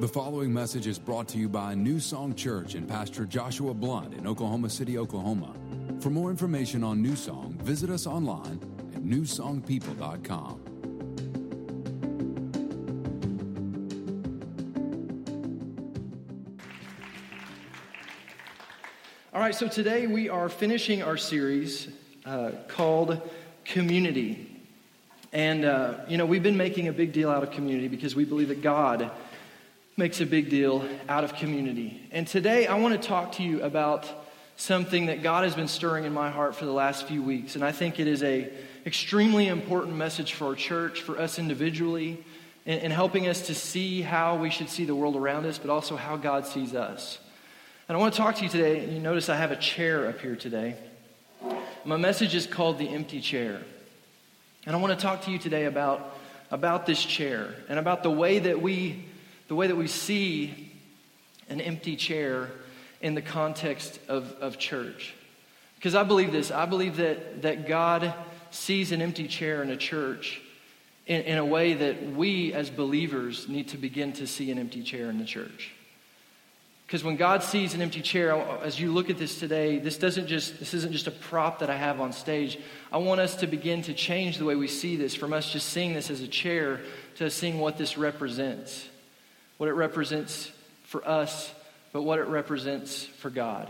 The following message is brought to you by New Song Church and Pastor Joshua Blunt in Oklahoma City, Oklahoma. For more information on New Song, visit us online at newsongpeople.com. All right, so today we are finishing our series uh, called Community. And, uh, you know, we've been making a big deal out of community because we believe that God makes a big deal out of community. And today I want to talk to you about something that God has been stirring in my heart for the last few weeks. And I think it is a extremely important message for our church, for us individually, in, in helping us to see how we should see the world around us, but also how God sees us. And I want to talk to you today. And you notice I have a chair up here today. My message is called The Empty Chair. And I want to talk to you today about, about this chair and about the way that we the way that we see an empty chair in the context of, of church. Because I believe this. I believe that, that God sees an empty chair in a church in, in a way that we as believers need to begin to see an empty chair in the church. Because when God sees an empty chair, as you look at this today, this doesn't just this isn't just a prop that I have on stage. I want us to begin to change the way we see this from us just seeing this as a chair to seeing what this represents. What it represents for us, but what it represents for God.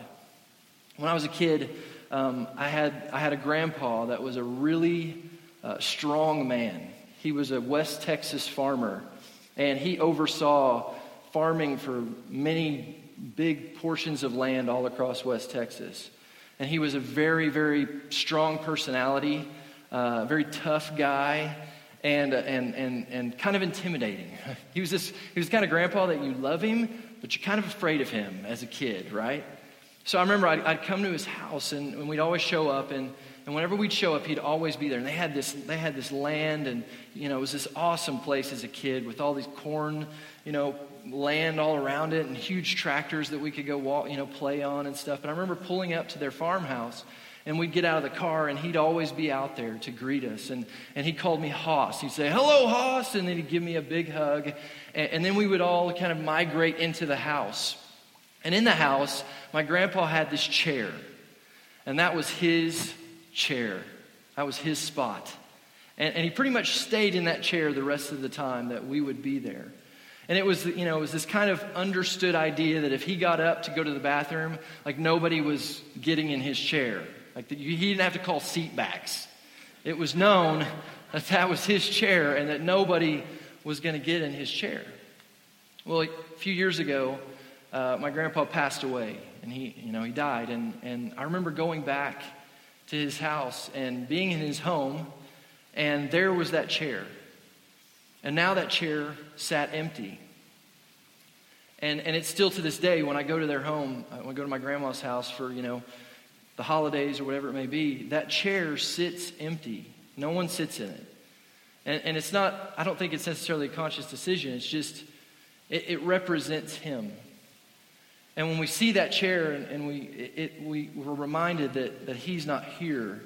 When I was a kid, um, I, had, I had a grandpa that was a really uh, strong man. He was a West Texas farmer, and he oversaw farming for many big portions of land all across West Texas. And he was a very, very strong personality, uh, very tough guy, and, uh, and, and, and kind of intimidating. He was, this, he was kind of grandpa that you love him, but you're kind of afraid of him as a kid, right? So I remember I'd, I'd come to his house, and, and we'd always show up, and, and whenever we'd show up, he'd always be there. And they had this, they had this land, and you know, it was this awesome place as a kid with all these corn, you know, land all around it and huge tractors that we could go walk, you know, play on and stuff. And I remember pulling up to their farmhouse and we'd get out of the car and he'd always be out there to greet us. And, and he called me Hoss. He'd say, Hello, Hoss. And then he'd give me a big hug. And, and then we would all kind of migrate into the house. And in the house, my grandpa had this chair. And that was his chair, that was his spot. And, and he pretty much stayed in that chair the rest of the time that we would be there. And it was, you know, it was this kind of understood idea that if he got up to go to the bathroom, like nobody was getting in his chair. Like the, he didn't have to call seat backs. It was known that that was his chair and that nobody was going to get in his chair. Well, a few years ago, uh, my grandpa passed away and he, you know, he died. And, and I remember going back to his house and being in his home, and there was that chair. And now that chair sat empty. And, and it's still to this day when I go to their home, uh, when I go to my grandma's house for, you know, the holidays or whatever it may be, that chair sits empty. No one sits in it. And, and it's not, I don't think it's necessarily a conscious decision. It's just, it, it represents him. And when we see that chair and, and we, it, we, we're reminded that, that he's not here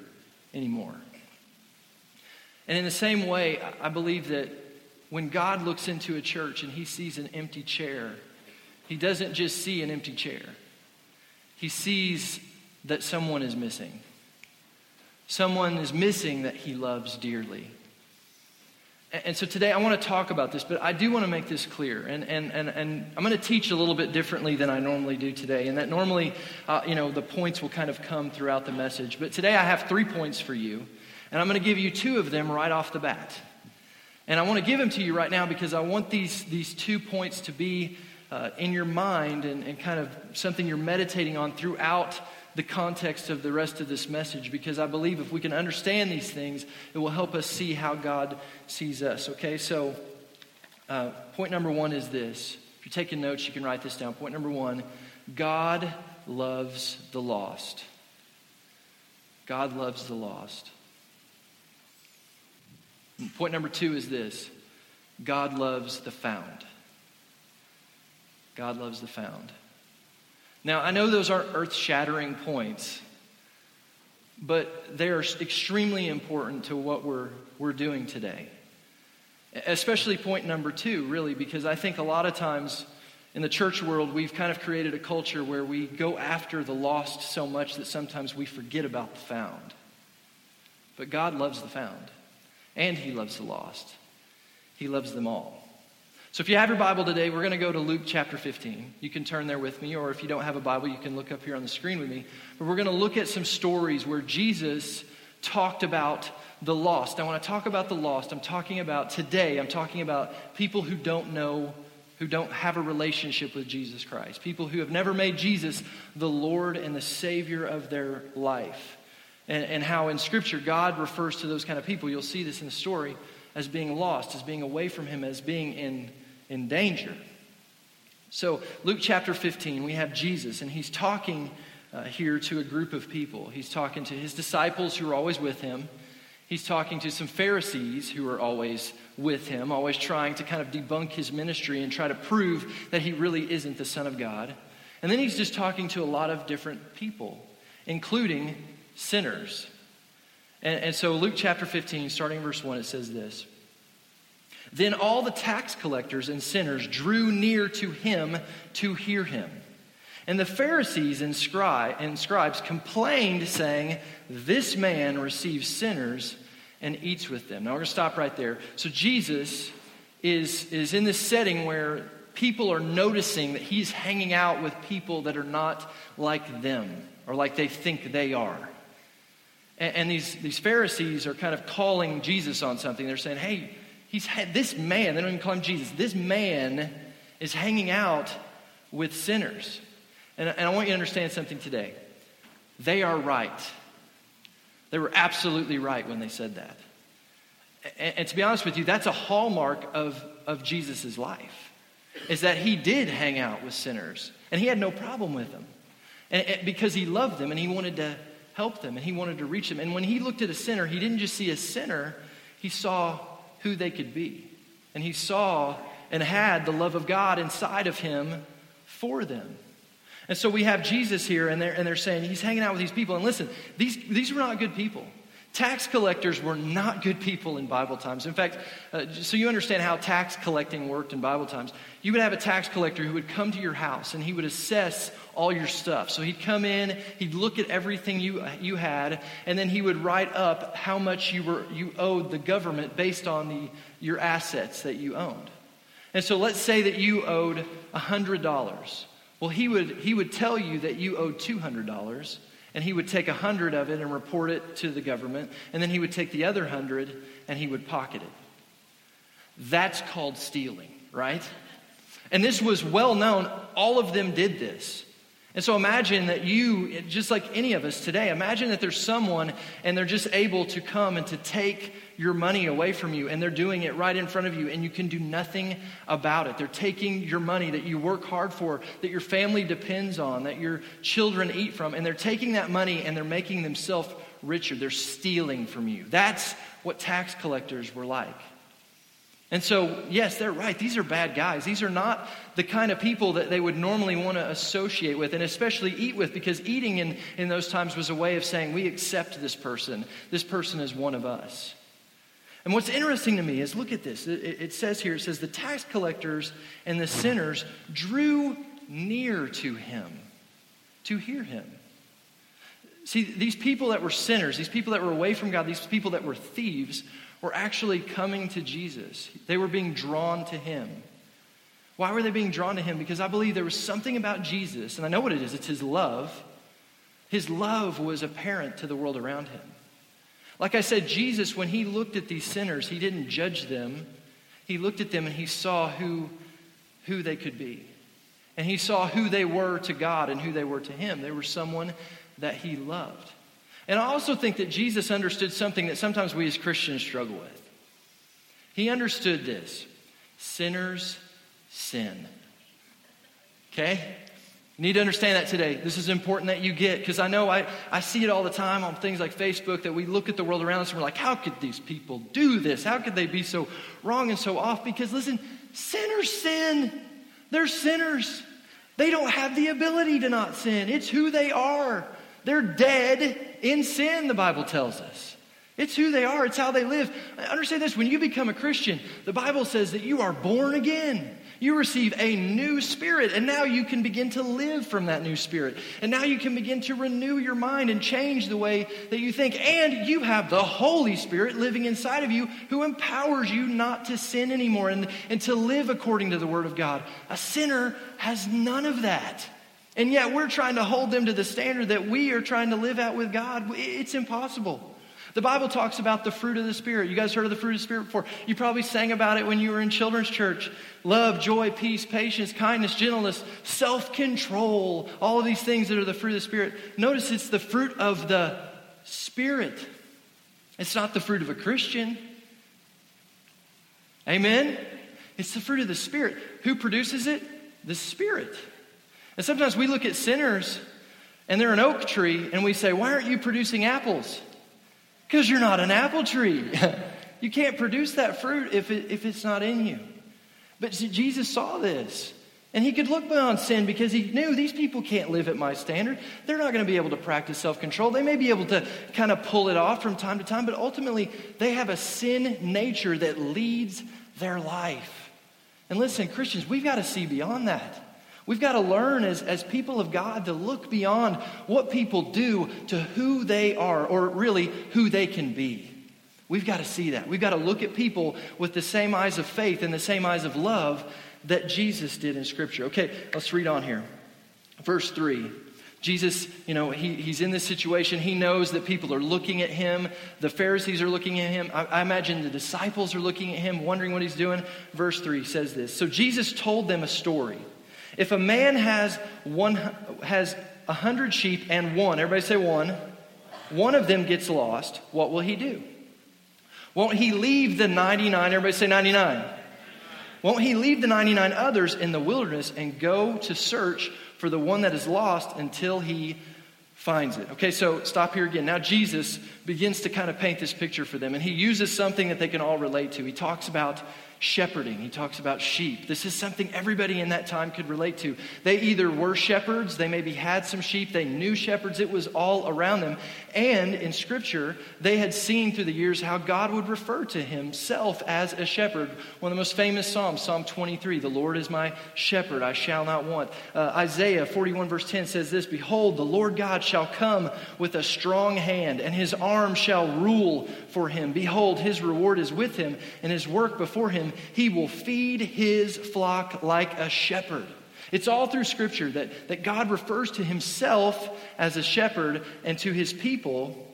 anymore. And in the same way, I believe that when God looks into a church and he sees an empty chair, he doesn't just see an empty chair, he sees that someone is missing. Someone is missing that he loves dearly. And so today I want to talk about this, but I do want to make this clear. And, and, and, and I'm going to teach a little bit differently than I normally do today. And that normally, uh, you know, the points will kind of come throughout the message. But today I have three points for you. And I'm going to give you two of them right off the bat. And I want to give them to you right now because I want these, these two points to be uh, in your mind and, and kind of something you're meditating on throughout the context of the rest of this message because I believe if we can understand these things, it will help us see how God sees us. Okay, so uh, point number one is this. If you're taking notes, you can write this down. Point number one God loves the lost. God loves the lost. Point number two is this God loves the found. God loves the found. Now, I know those aren't earth shattering points, but they are extremely important to what we're, we're doing today. Especially point number two, really, because I think a lot of times in the church world, we've kind of created a culture where we go after the lost so much that sometimes we forget about the found. But God loves the found, and He loves the lost. He loves them all. So if you have your Bible today, we're going to go to Luke chapter 15. You can turn there with me, or if you don't have a Bible, you can look up here on the screen with me. But we're going to look at some stories where Jesus talked about the lost. Now, when I talk about the lost, I'm talking about today, I'm talking about people who don't know, who don't have a relationship with Jesus Christ, people who have never made Jesus the Lord and the Savior of their life. And, and how in Scripture God refers to those kind of people. You'll see this in the story as being lost, as being away from Him, as being in in danger. So, Luke chapter 15, we have Jesus, and he's talking uh, here to a group of people. He's talking to his disciples who are always with him. He's talking to some Pharisees who are always with him, always trying to kind of debunk his ministry and try to prove that he really isn't the Son of God. And then he's just talking to a lot of different people, including sinners. And, and so, Luke chapter 15, starting verse 1, it says this. Then all the tax collectors and sinners drew near to him to hear him. And the Pharisees and, scribes complained, saying, This man receives sinners and eats with them. Now we're going to stop right there. So Jesus is, is in this setting where people are noticing that he's hanging out with people that are not like them or like they think they are. And, and these, these Pharisees are kind of calling Jesus on something. They're saying, Hey, He's had this man, they don't even call him Jesus, this man is hanging out with sinners. And, and I want you to understand something today. They are right. They were absolutely right when they said that. And, and to be honest with you, that's a hallmark of, of Jesus' life, is that he did hang out with sinners. And he had no problem with them. And, and because he loved them and he wanted to help them and he wanted to reach them. And when he looked at a sinner, he didn't just see a sinner, he saw who they could be. And he saw and had the love of God inside of him for them. And so we have Jesus here, and they're, and they're saying he's hanging out with these people. And listen, these, these were not good people. Tax collectors were not good people in Bible times. In fact, uh, so you understand how tax collecting worked in Bible times, you would have a tax collector who would come to your house and he would assess all your stuff. So he'd come in, he'd look at everything you, you had, and then he would write up how much you, were, you owed the government based on the, your assets that you owned. And so let's say that you owed $100. Well, he would, he would tell you that you owed $200 and he would take a hundred of it and report it to the government, and then he would take the other hundred and he would pocket it. That's called stealing, right? And this was well known. All of them did this. And so imagine that you, just like any of us today, imagine that there's someone and they're just able to come and to take your money away from you and they're doing it right in front of you and you can do nothing about it. They're taking your money that you work hard for, that your family depends on, that your children eat from, and they're taking that money and they're making themselves richer. They're stealing from you. That's what tax collectors were like. And so, yes, they're right. These are bad guys. These are not the kind of people that they would normally want to associate with and especially eat with because eating in, in those times was a way of saying, we accept this person. This person is one of us. And what's interesting to me is look at this. It, it says here, it says, the tax collectors and the sinners drew near to him to hear him. See, these people that were sinners, these people that were away from God, these people that were thieves, were actually coming to Jesus. They were being drawn to him. Why were they being drawn to him? Because I believe there was something about Jesus, and I know what it is it's his love. His love was apparent to the world around him. Like I said, Jesus, when he looked at these sinners, he didn't judge them. He looked at them and he saw who, who they could be. And he saw who they were to God and who they were to him. They were someone that he loved. And I also think that Jesus understood something that sometimes we as Christians struggle with. He understood this sinners sin. Okay? You need to understand that today. This is important that you get because I know I, I see it all the time on things like Facebook that we look at the world around us and we're like, how could these people do this? How could they be so wrong and so off? Because listen, sinners sin. They're sinners. They don't have the ability to not sin, it's who they are. They're dead in sin, the Bible tells us. It's who they are, it's how they live. Understand this when you become a Christian, the Bible says that you are born again. You receive a new spirit, and now you can begin to live from that new spirit. And now you can begin to renew your mind and change the way that you think. And you have the Holy Spirit living inside of you who empowers you not to sin anymore and, and to live according to the Word of God. A sinner has none of that. And yet we're trying to hold them to the standard that we are trying to live out with God. It's impossible. The Bible talks about the fruit of the Spirit. You guys heard of the fruit of the Spirit before? You probably sang about it when you were in children's church. Love, joy, peace, patience, kindness, gentleness, self control. All of these things that are the fruit of the Spirit. Notice it's the fruit of the Spirit. It's not the fruit of a Christian. Amen? It's the fruit of the Spirit. Who produces it? The Spirit. And sometimes we look at sinners and they're an oak tree and we say, Why aren't you producing apples? Because you're not an apple tree. you can't produce that fruit if, it, if it's not in you. But Jesus saw this. And he could look beyond sin because he knew these people can't live at my standard. They're not going to be able to practice self control. They may be able to kind of pull it off from time to time, but ultimately, they have a sin nature that leads their life. And listen, Christians, we've got to see beyond that. We've got to learn as, as people of God to look beyond what people do to who they are, or really who they can be. We've got to see that. We've got to look at people with the same eyes of faith and the same eyes of love that Jesus did in Scripture. Okay, let's read on here. Verse 3. Jesus, you know, he, he's in this situation. He knows that people are looking at him. The Pharisees are looking at him. I, I, imagine the disciples are looking at him, wondering what he's doing. Verse 3 says this So Jesus told them a story. If a man has one has a hundred sheep and one, everybody say one, one of them gets lost, what will he do? Won't he leave the 99? Everybody say 99. Won't he leave the 99 others in the wilderness and go to search for the one that is lost until he finds it? Okay, so stop here again. Now, Jesus begins to kind of paint this picture for them, and he uses something that they can all relate to. He talks about shepherding. He talks about sheep. This is something everybody in that time could relate to. They either were shepherds, they maybe had some sheep, they knew shepherds, it was all around them. And in Scripture, they had seen through the years how God would refer to himself as a shepherd. One of the most famous Psalms, Psalm 23, the Lord is my shepherd, I shall not want. Uh, Isaiah 41, verse 10 says this Behold, the Lord God shall come with a strong hand, and his arm shall rule for him. Behold, his reward is with him, and his work before him. He will feed his flock like a shepherd. It's all through Scripture that, that God refers to himself as a shepherd and to his people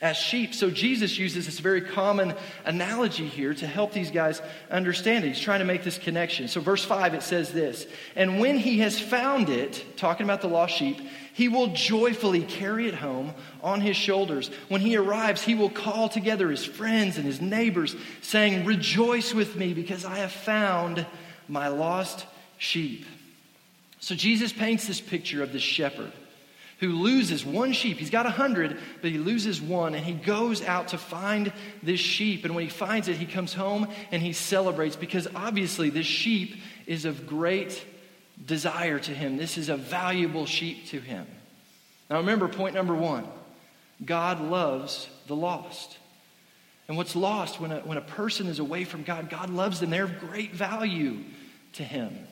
as sheep. So Jesus uses this very common analogy here to help these guys understand it. He's trying to make this connection. So, verse 5, it says this And when he has found it, talking about the lost sheep, he will joyfully carry it home on his shoulders. When he arrives, he will call together his friends and his neighbors, saying, Rejoice with me because I have found my lost sheep. So Jesus paints this picture of this shepherd who loses one sheep. He's got a hundred, but he loses one, and he goes out to find this sheep. And when he finds it, he comes home and he celebrates because obviously this sheep is of great desire to him. This is a valuable sheep to him. Now remember, point number one God loves the lost. And what's lost when a, when a person is away from God, God loves them. They're of great value to him.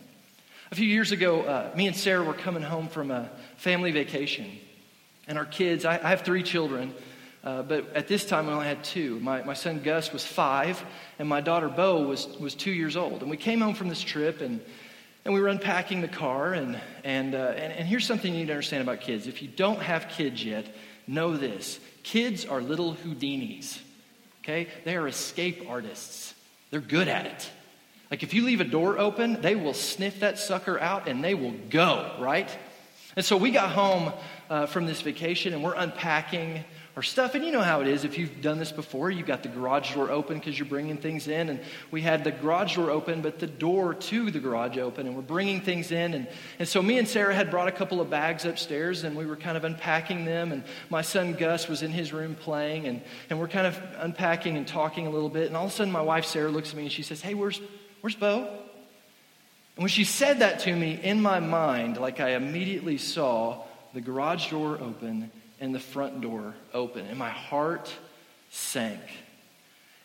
A few years ago, uh, me and Sarah were coming home from a family vacation. And our kids, I, I have three children, uh, but at this time I only had two. My, my son Gus was five, and my daughter Bo was, was two years old. And we came home from this trip, and, and we were unpacking the car. And, and, uh, and, and here's something you need to understand about kids. If you don't have kids yet, know this kids are little Houdinis, okay? They are escape artists, they're good at it. Like if you leave a door open, they will sniff that sucker out and they will go, right? And so we got home uh, from this vacation and we're unpacking our stuff. And you know how it is. If you've done this before, you've got the garage door open because you're bringing things in. And we had the garage door open, but the door to the garage open. And we're bringing things in. And, and so me and Sarah had brought a couple of bags upstairs and we were kind of unpacking them. And my son Gus was in his room playing. And, and we're kind of unpacking and talking a little bit. And all of a sudden, my wife Sarah looks at me and she says, Hey, where's, Where's Bo? And when she said that to me, in my mind, like I immediately saw the garage door open and the front door open. And my heart sank.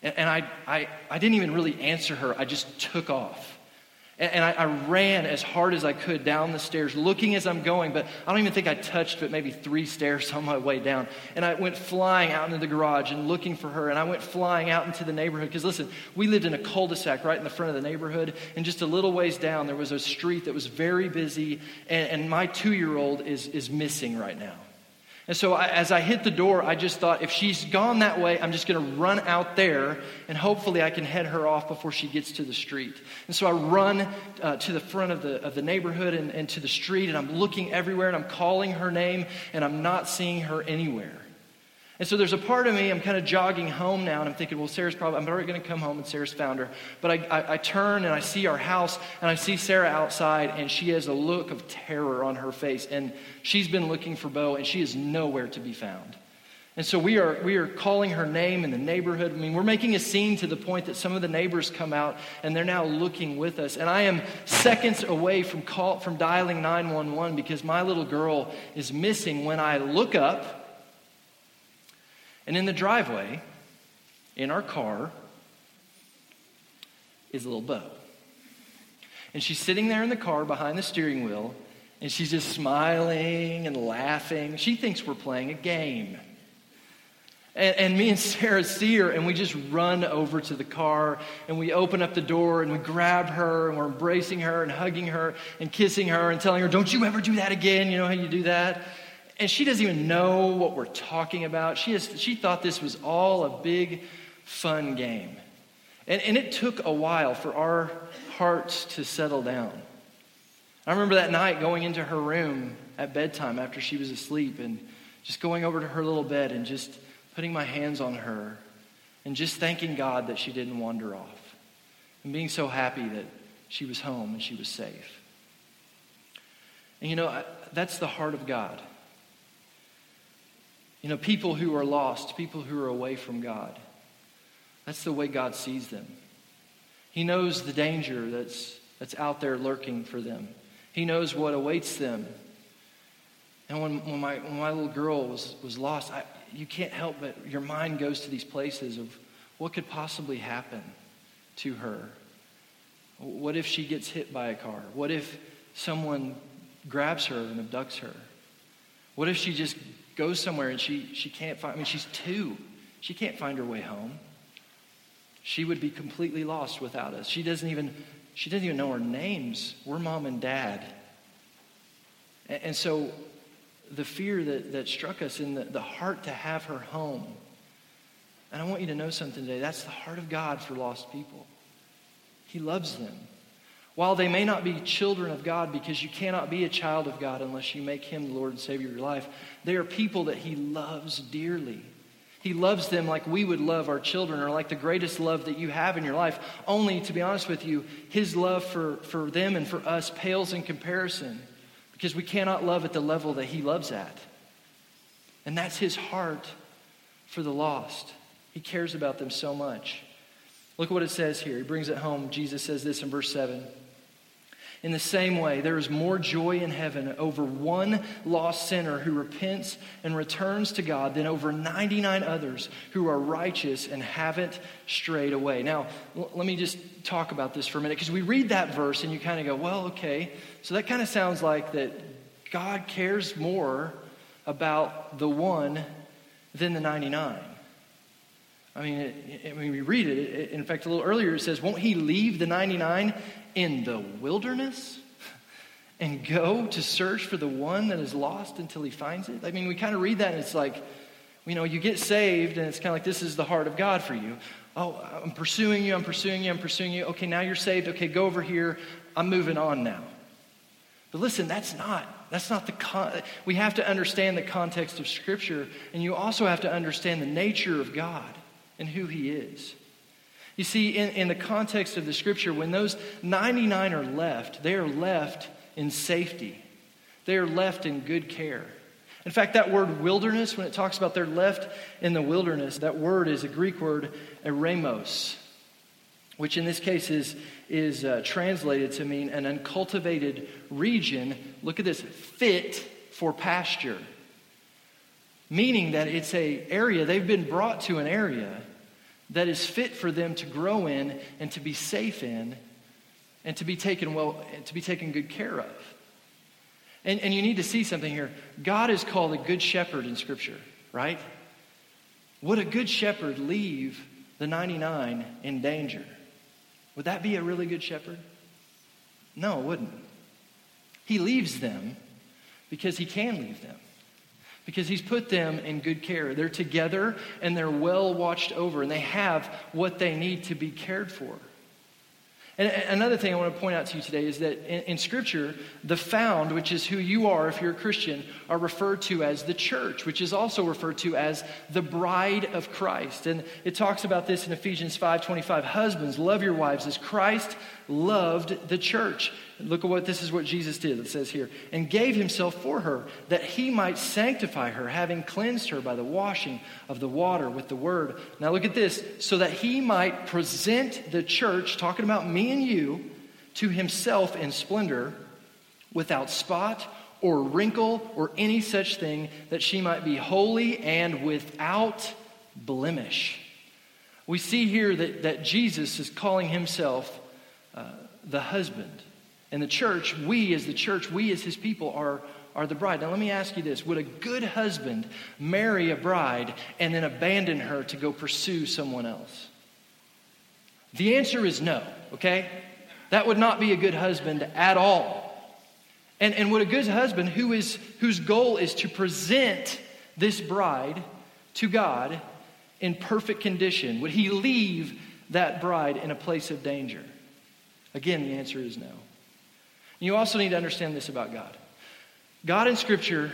And, and I, I, I didn't even really answer her, I just took off. And, I, I, ran as hard as I could down the stairs, looking as I'm going, but I don't even think I touched but maybe three stairs on my way down. And I went flying out into the garage and looking for her. And I went flying out into the neighborhood. Because listen, we lived in a cul de sac right in the front of the neighborhood. And just a little ways down, there was a street that was very busy. And, and my two year old is, is missing right now. And so I, as I hit the door, I just thought, if she's gone that way, I'm just going to run out there and hopefully I can head her off before she gets to the street. And so I run uh, to the front of the, of the neighborhood and, and to the street, and I'm looking everywhere and I'm calling her name, and I'm not seeing her anywhere. And so there's a part of me, I'm kind of jogging home now, and I'm thinking, well, Sarah's probably, I'm already going to come home, and Sarah's found her. But I, I, I, turn and I see our house, and I see Sarah outside, and she has a look of terror on her face. And she's been looking for Bo, and she is nowhere to be found. And so we are, we are calling her name in the neighborhood. I mean, we're making a scene to the point that some of the neighbors come out, and they're now looking with us. And I am seconds away from, call, from dialing 911 because my little girl is missing when I look up and in the driveway, in our car, is a little Bo. And she's sitting there in the car behind the steering wheel, and she's just smiling and laughing. She thinks we're playing a game. And, and, me and Sarah see her, and we just run over to the car, and we open up the door, and we grab her, and we're embracing her, and hugging her, and kissing her, and telling her, Don't you ever do that again. You know how you do that? And she doesn't even know what we're talking about. She, has, she thought this was all a big, fun game. And, and it took a while for our hearts to settle down. I remember that night going into her room at bedtime after she was asleep and just going over to her little bed and just putting my hands on her and just thanking God that she didn't wander off and being so happy that she was home and she was safe. And you know, that's the heart of God. You know, people who are lost, people who are away from God. That's the way God sees them. He knows the danger that's, that's out there lurking for them, He knows what awaits them. And when, when, my, when my little girl was, was lost, I, you can't help but your mind goes to these places of what could possibly happen to her. What if she gets hit by a car? What if someone grabs her and abducts her? What if she just goes somewhere and she, she can't find, I mean, she's two. She can't find her way home. She would be completely lost without us. She doesn't even, she doesn't even know our names. We're mom and dad. And, and so the fear that, that struck us in the, the heart to have her home. And I want you to know something today. That's the heart of God for lost people. He loves them. While they may not be children of God, because you cannot be a child of God unless you make Him the Lord and Savior of your life, they are people that He loves dearly. He loves them like we would love our children, or like the greatest love that you have in your life. Only, to be honest with you, His love for, for them and for us pales in comparison because we cannot love at the level that He loves at. And that's His heart for the lost. He cares about them so much. Look what it says here. He brings it home. Jesus says this in verse 7. In the same way, there is more joy in heaven over one lost sinner who repents and returns to God than over 99 others who are righteous and haven't strayed away. Now, l- let me just talk about this for a minute because we read that verse and you kind of go, well, okay. So that kind of sounds like that God cares more about the one than the 99. I mean, it, it, when we read it, it, in fact, a little earlier it says, Won't he leave the 99 in the wilderness and go to search for the one that is lost until he finds it? I mean, we kind of read that and it's like, you know, you get saved and it's kind of like this is the heart of God for you. Oh, I'm pursuing you, I'm pursuing you, I'm pursuing you. Okay, now you're saved. Okay, go over here. I'm moving on now. But listen, that's not that's not the con- we have to understand the context of scripture and you also have to understand the nature of God and who he is. You see, in, in the context of the scripture, when those 99 are left, they are left in safety. They are left in good care. In fact, that word wilderness, when it talks about they're left in the wilderness, that word is a Greek word, eremos, which in this case is, is uh, translated to mean an uncultivated region. Look at this fit for pasture. meaning that it's a area they've been brought to an area that is fit for them to grow in and to be safe in and to be taken well to be taken good care of. And, and you need to see something here. God is called a good shepherd in scripture right? Would a good shepherd leave the 99 in danger? Would that be a really good shepherd? No it wouldn't. He leaves them because he can leave them because he's put them in good care. They're together and they're well watched over and they have what they need to be cared for. And another thing I want to point out to you today is that in, in, Scripture, the found, which is who you are if you're a Christian, are referred to as the church, which is also referred to as the bride of Christ. And it talks about this in Ephesians 5:25. Husbands, love your wives as Christ loved the church. Look at what this is what Jesus did. It says here, and gave himself for her, that he might sanctify her, having cleansed her by the washing of the water with the word. Now look at this, so that he might present the church, talking about me and you, to himself in splendor, without spot or wrinkle or any such thing, that she might be holy and without blemish. We see here that, that Jesus is calling himself uh, the husband. And the church, we as the church, we as his people are, are the bride. Now, let me ask you this Would a good husband marry a bride and then abandon her to go pursue someone else? The answer is no, okay? That would not be a good husband at all. And, and would a good husband who is, whose goal is to present this bride to God in perfect condition, would he leave that bride in a place of danger? Again, the answer is no. You also need to understand this about God. God in Scripture,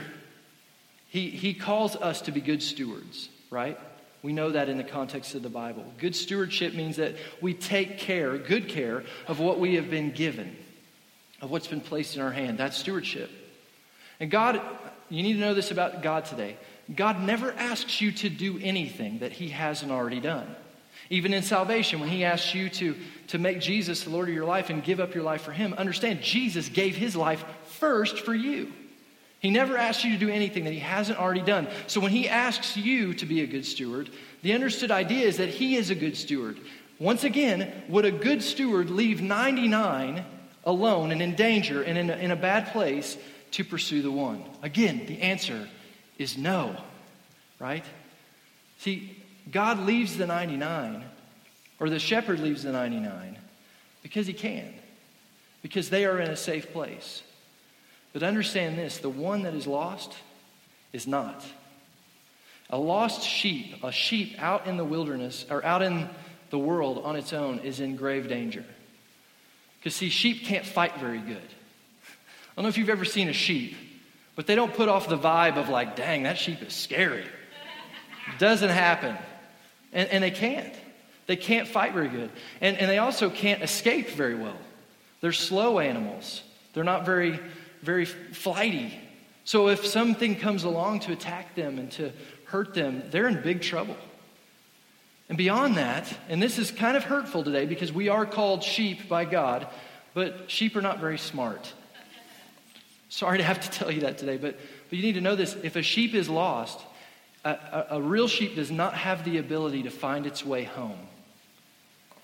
he, he calls us to be good stewards, right? We know that in the context of the Bible. Good stewardship means that we take care, good care, of what we have been given, of what's been placed in our hand. That's stewardship. And God, you need to know this about God today. God never asks you to do anything that He hasn't already done. Even in salvation, when he asks you to, to make Jesus the Lord of your life and give up your life for him, understand Jesus gave his life first for you. He never asks you to do anything that he hasn't already done. So when he asks you to be a good steward, the understood idea is that he is a good steward. Once again, would a good steward leave 99 alone and in danger and in a, in a bad place to pursue the one? Again, the answer is no, right? See, God leaves the 99, or the shepherd leaves the 99, because he can, because they are in a safe place. But understand this the one that is lost is not. A lost sheep, a sheep out in the wilderness or out in the world on its own, is in grave danger. Because, see, sheep can't fight very good. I don't know if you've ever seen a sheep, but they don't put off the vibe of, like, dang, that sheep is scary. It doesn't happen. And, and they can't. They can't fight very good. And, and they also can't escape very well. They're slow animals, they're not very, very flighty. So if something comes along to attack them and to hurt them, they're in big trouble. And beyond that, and this is kind of hurtful today because we are called sheep by God, but sheep are not very smart. Sorry to have to tell you that today, but, but you need to know this. If a sheep is lost, a, a, a real sheep does not have the ability to find its way home.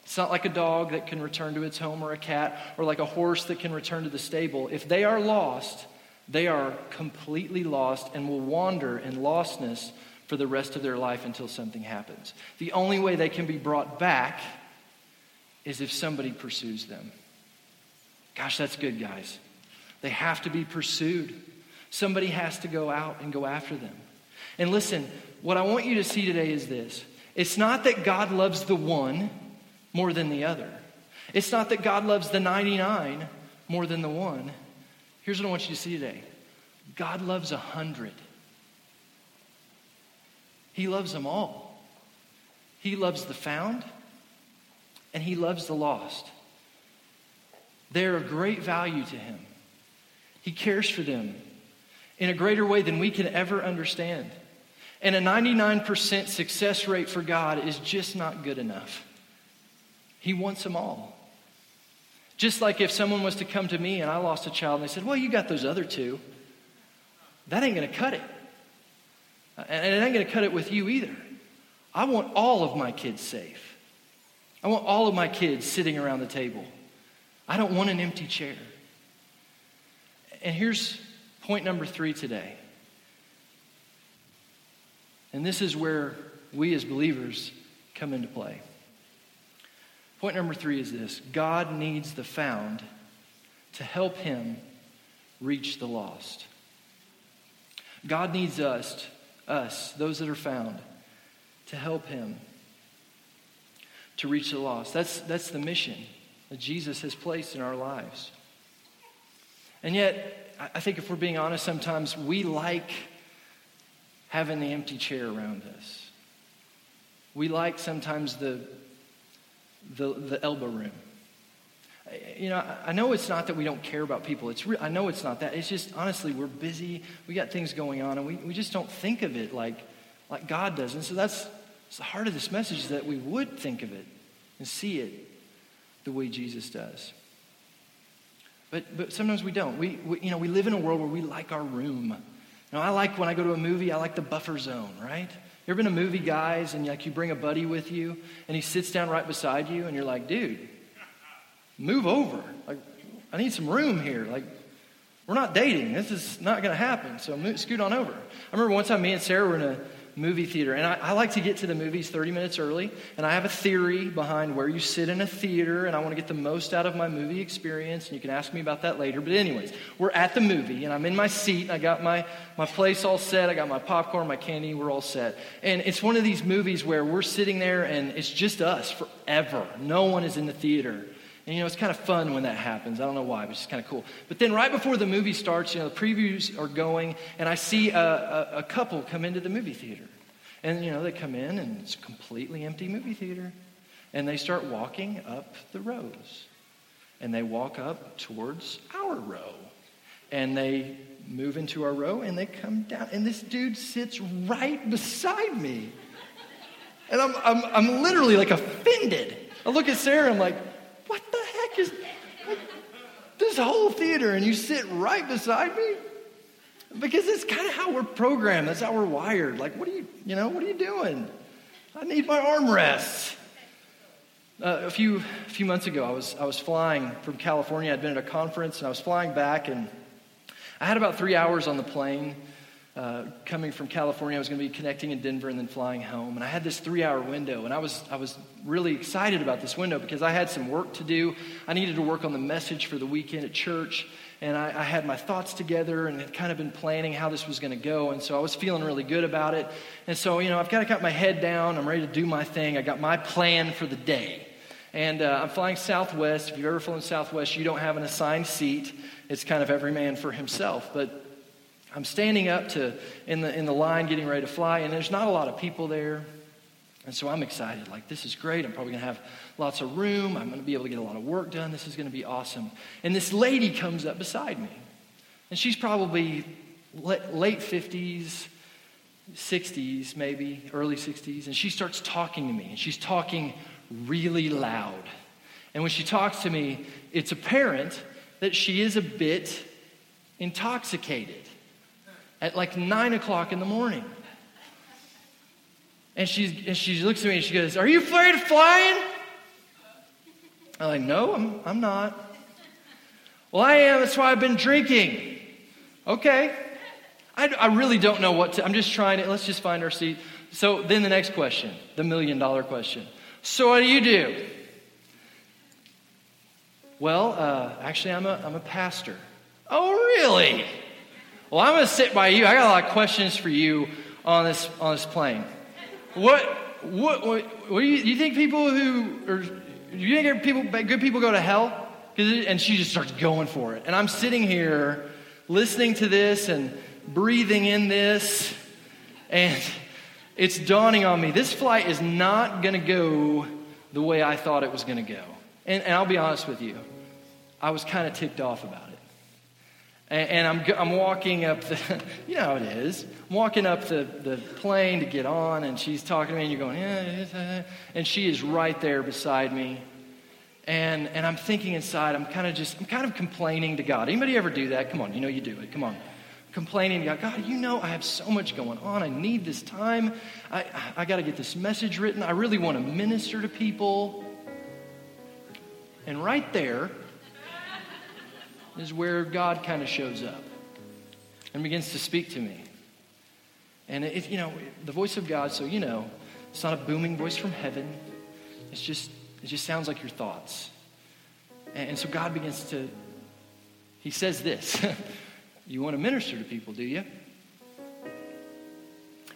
It's not like a dog that can return to its home or a cat or like a horse that can return to the stable. If they are lost, they are completely lost and will wander in lostness for the rest of their life until something happens. The only way they can be brought back is if somebody pursues them. Gosh, that's good, guys. They have to be pursued. Somebody has to go out and go after them. And listen, what I want you to see today is this it's not that God loves the one more than the other, it's not that God loves the 99 more than the one. Here's what I want you to see today God loves a hundred. He loves them all. He loves the found and he loves the lost. They're of great value to him. He cares for them in a greater way than we can ever understand. And a 99% success rate for God is just not good enough. He wants them all. Just like if someone was to come to me and I lost a child and they said, Well, you got those other two, that ain't going to cut it. And it ain't going to cut it with you either. I want all of my kids safe. I want all of my kids sitting around the table. I don't want an empty chair. And here's point number three today. And this is where we as believers come into play. Point number three is this God needs the found to help him reach the lost. God needs us, us, those that are found, to help him to reach the lost. That's, that's the mission that Jesus has placed in our lives. And yet, I think if we're being honest, sometimes we like having the empty chair around us. We like sometimes the, the, the elbow room. You know, I know it's not that we don't care about people. It's re- I know it's not that. It's just, honestly, we're busy. We got things going on, and we, we just don't think of it like, like God does. And so that's, that's the heart of this message that we would think of it and see it the way Jesus does. But, but sometimes we don't. We, we, you know, we live in a world where we like our room. You know, I like when I go to a movie, I like the buffer zone, right? You ever been a movie, guys, and like you bring a buddy with you, and he sits down right beside you, and you're like, dude, move over. Like, I need some room here. Like, we're not dating. This is not going to happen. So scoot on over. I remember one time me and Sarah were in a movie theater. And I, I, like to get to the movies 30 minutes early. And I have a theory behind where you sit in a theater, and I want to get the most out of my movie experience. And you can ask me about that later. But, anyways, we're at the movie, and I'm in my seat, I got my, my place all set. I got my popcorn, my candy, we're all set. And it's one of these movies where we're sitting there, and it's just us forever. No one is in the theater. And you know, it's kind of fun when that happens. I don't know why, but it's just kind of cool. But then right before the movie starts, you know, the previews are going, and I see a, a, a couple come into the movie theater. And, you know, they come in, and it's a completely empty movie theater. And they start walking up the rows. And they walk up towards our row. And they move into our row, and they come down. And this dude sits right beside me. And I'm, I'm, I'm literally like offended. I look at Sarah, I'm like, what the heck is this whole theater and you sit right beside me? Because it's kind of how we're programmed. That's how we're wired. Like, what are you, you know, what are you doing? I need my armrests. Uh, a few a few months ago, I was I was flying from California. I'd been at a conference, and I was flying back, and I had about three hours on the plane uh, coming from California. I was going to be connecting in Denver and then flying home. And I had this three hour window. And I was, I was really excited about this window because I had some work to do. I needed to work on the message for the weekend at church. And I, I had my thoughts together and had kind of been planning how this was going to go. And so I was feeling really good about it. And so, you know, I've kind of got my head down. I'm ready to do my thing. I got my plan for the day. And uh, I'm flying Southwest. If you've ever flown Southwest, you don't have an assigned seat. It's kind of every man for himself. But I'm standing up to in the in the line getting ready to fly, and there's not a lot of people there. And so I'm excited. Like, this is great. I'm probably going to have lots of room. I'm going to be able to get a lot of work done. This is going to be awesome. And this lady comes up beside me. And she's probably late 50s, 60s, maybe, early 60s. And she starts talking to me. And she's talking really loud. And when she talks to me, it's apparent that she is a bit intoxicated at like nine o'clock in the morning. And, she's, and she looks at me and she goes, Are you afraid of flying? I'm like, No, I'm, I'm not. Well, I am. That's why I've been drinking. Okay. I, I really don't know what to. I'm just trying to. Let's just find our seat. So then the next question, the million dollar question. So what do you do? Well, uh, actually, I'm a, I'm a pastor. Oh, really? Well, I'm going to sit by you. I got a lot of questions for you on this on this plane. What what what, what do you, you think people who or do you think people good people go to hell? And she just starts going for it. And I'm sitting here listening to this and breathing in this, and it's dawning on me this flight is not going to go the way I thought it was going to go. And, and I'll be honest with you, I was kind of ticked off about it. And, I'm, I'm walking up the, you know how it is. I'm walking up the, the plane to get on, and she's talking to me, and you're going, yeah, and she is right there beside me. And, and I'm thinking inside, I'm kind of just, I'm kind of complaining to God. Anybody ever do that? Come on, you know you do it. Come on. complaining to God, God, you know I have so much going on. I need this time. I, I got to get this message written. I really want to minister to people. And right there is where God kind of shows up and begins to speak to me. And if you know, the voice of God, so you know, it's not a booming voice from heaven. It's just, it just sounds like your thoughts. And, and so God begins to, He says this You want to minister to people, do you?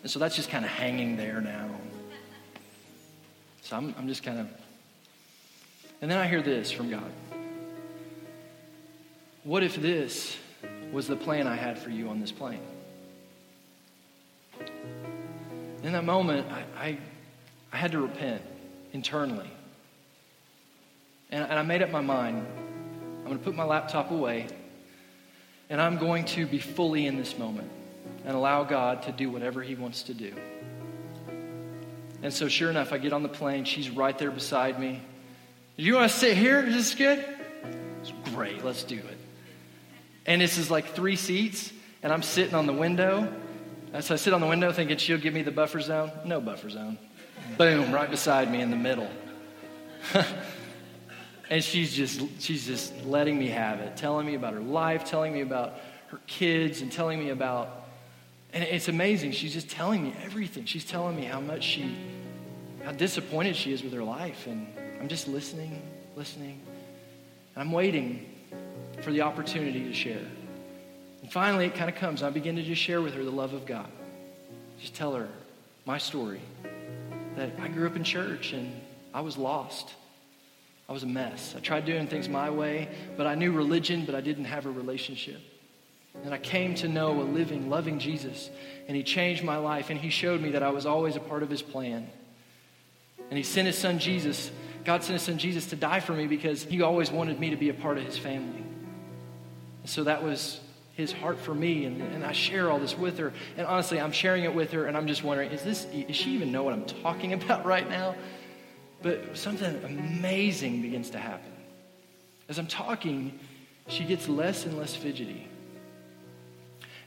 And so that's just kind of hanging there now. So I'm, I'm just kind of. And then I hear this from God. What if this was the plan I had for you on this plane? In that moment, I, I, I had to repent internally. And, and I made up my mind I'm going to put my laptop away and I'm going to be fully in this moment and allow God to do whatever He wants to do. And so, sure enough, I get on the plane. She's right there beside me. You want to sit here? Is this good? It's great. Let's do it. And this is like three seats, and I'm sitting on the window. So I sit on the window thinking she'll give me the buffer zone. No buffer zone. Boom, right beside me in the middle. and she's just she's just letting me have it, telling me about her life, telling me about her kids, and telling me about and it's amazing. She's just telling me everything. She's telling me how much she how disappointed she is with her life. And I'm just listening, listening. And I'm waiting for the opportunity to share. And finally it kind of comes. I begin to just share with her the love of God. Just tell her my story. That I grew up in church and I was lost. I was a mess. I tried doing things my way, but I knew religion, but I didn't have a relationship. And I came to know a living, loving Jesus, and He changed my life, and He showed me that I was always a part of His plan. And He sent His Son Jesus, God sent His Son Jesus to die for me because He always wanted me to be a part of His family. So that was His heart for me, and, and I share all this with her. And honestly, I'm sharing it with her, and I'm just wondering, is this, is she even know what I'm talking about right now? But something amazing begins to happen. As I'm talking, she gets less and less fidgety.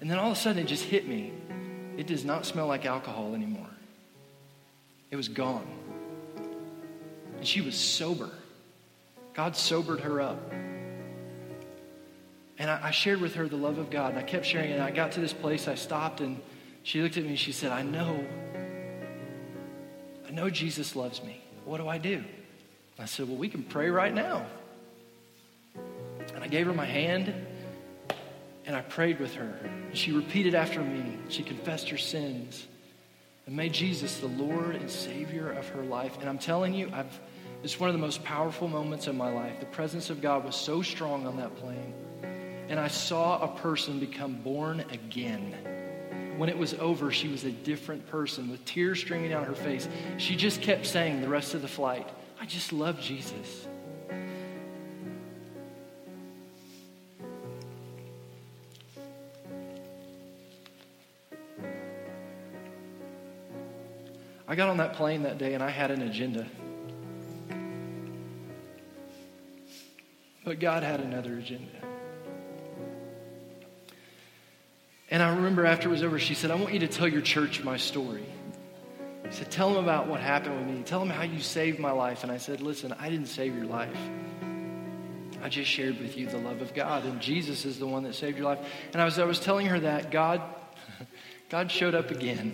And then all of a sudden it just hit me. It does not smell like alcohol anymore. It was gone. And she was sober. God sobered her up. And I, I, shared with her the love of God. And I kept sharing it. And I got to this place, I stopped, and she looked at me and she said, I know. I know Jesus loves me. What do I do? I said, Well, we can pray right now. And I gave her my hand and I prayed with her. And she repeated after me. She confessed her sins and made Jesus the Lord and Savior of her life. And I'm telling you, I've, it's one of the most powerful moments in my life. The presence of God was so strong on that plane. And I saw a person become born again. When it was over, she was a different person with tears streaming down her face. She just kept saying the rest of the flight, I just love Jesus. I got on that plane that day and I had an agenda. But God had another agenda. And I remember after it was over, she said, I want you to tell your church my story. She said, Tell them about what happened with me. Tell them how you saved my life. And I said, Listen, I didn't save your life. I just shared with you the love of God, and Jesus is the one that saved your life. And I was, I was telling her that God, God showed up again,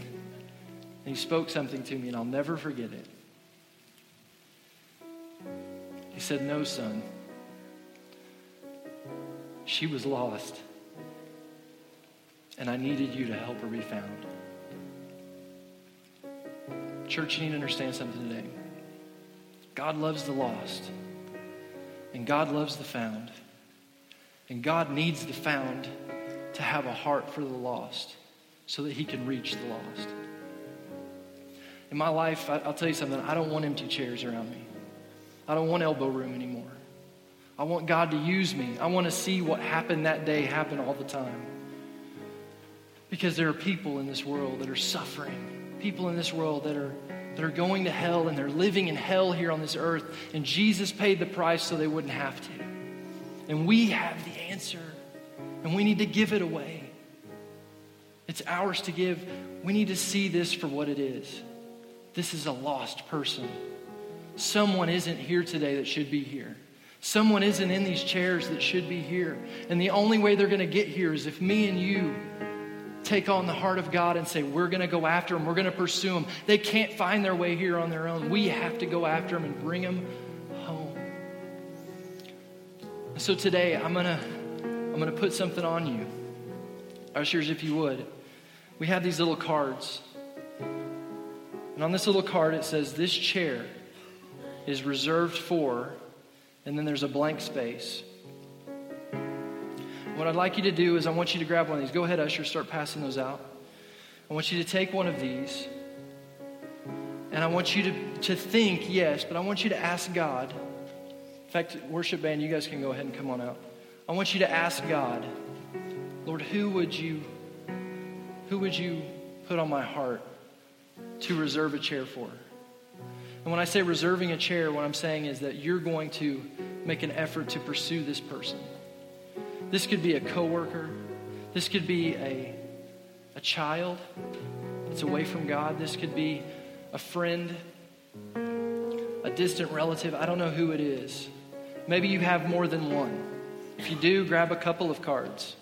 and He spoke something to me, and I'll never forget it. He said, No, son. She was lost and I needed you to help her be found. Church, you need to understand something today. God loves the lost, and God loves the found. And God needs the found to have a heart for the lost so that he can reach the lost. In my life, I'll tell you something, I don't want empty chairs around me. I don't want elbow room anymore. I want God to use me. I want to see what happened that day happen all the time. Because there are people in this world that are suffering, people in this world that are, that are going to hell and they're living in hell here on this earth. And Jesus paid the price so they wouldn't have to. And we have the answer, and we need to give it away. It's ours to give. We need to see this for what it is. This is a lost person. Someone isn't here today that should be here. Someone isn't in these chairs that should be here. And the only way they're going to get here is if me and you take on the heart of God and say, We're going to go after them, we're going to pursue them. They can't find their way here on their own. We have to go after them and bring them home. So today, I'm going to I'm going to put something on you. Ushers, if you would. We have these little cards. And on this little card, it says, This chair is reserved for, and then there's a blank space. What I'd like you to do is, I want you to grab one of these. Go ahead, Usher, start passing those out. I want you to take one of these, and I want you to, to think, yes, but I want you to ask God. In fact, worship band, you guys can go ahead and come on out. I want you to ask God, Lord, who would you who would you put on my heart to reserve a chair for? And when I say reserving a chair, what I'm saying is that you're going to make an effort to pursue this person. This could be a coworker. This could be a, a child that's away from God. This could be a friend, a distant relative. I don't know who it is. Maybe you have more than one. If you do, grab a couple of cards.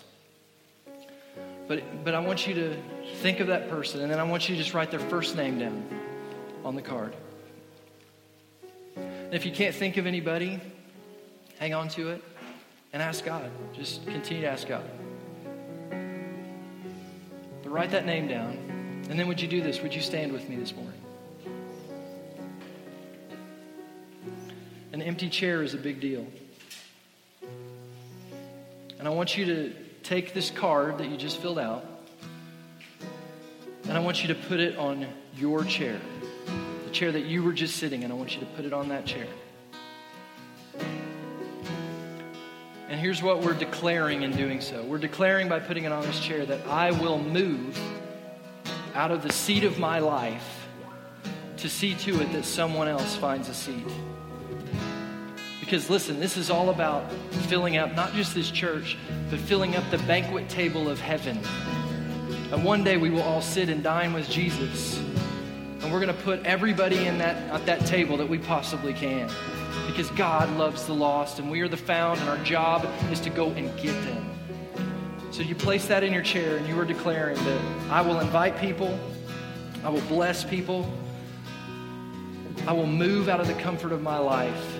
But, but I want you to think of that person, and then I want you to just write their first name down on the card. And if you can't think of anybody, hang on to it and ask God. Just continue to ask God. But write that name down. And then would you do this? Would you stand with me this morning? An empty chair is a big deal. And I want you to take this card that you just filled out, and I want you to put it on your chair, the chair that you were just sitting in. I want you to put it on that chair. And here's what we're declaring in doing so we're declaring by putting it on this chair that I will move out of the seat of my life to see to it that someone else finds a seat. Because listen, this is all about filling up not just this church, but filling up the banquet table of heaven. And one day we will all sit and dine with Jesus. And we're going to put everybody in that, at that table that we possibly can. Because God loves the lost and we are the found, and our job is to go and get them. So you place that in your chair and you are declaring that I will invite people, I will bless people, I will move out of the comfort of my life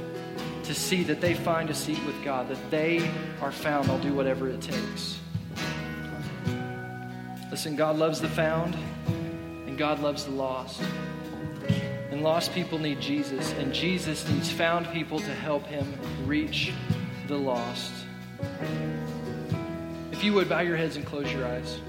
to see that they find a seat with God, that they are found. I'll do whatever it takes. Listen, God loves the found, and God loves the lost. And lost people need Jesus, and Jesus needs found people to help him reach the lost. If you would, bow your heads and close your eyes.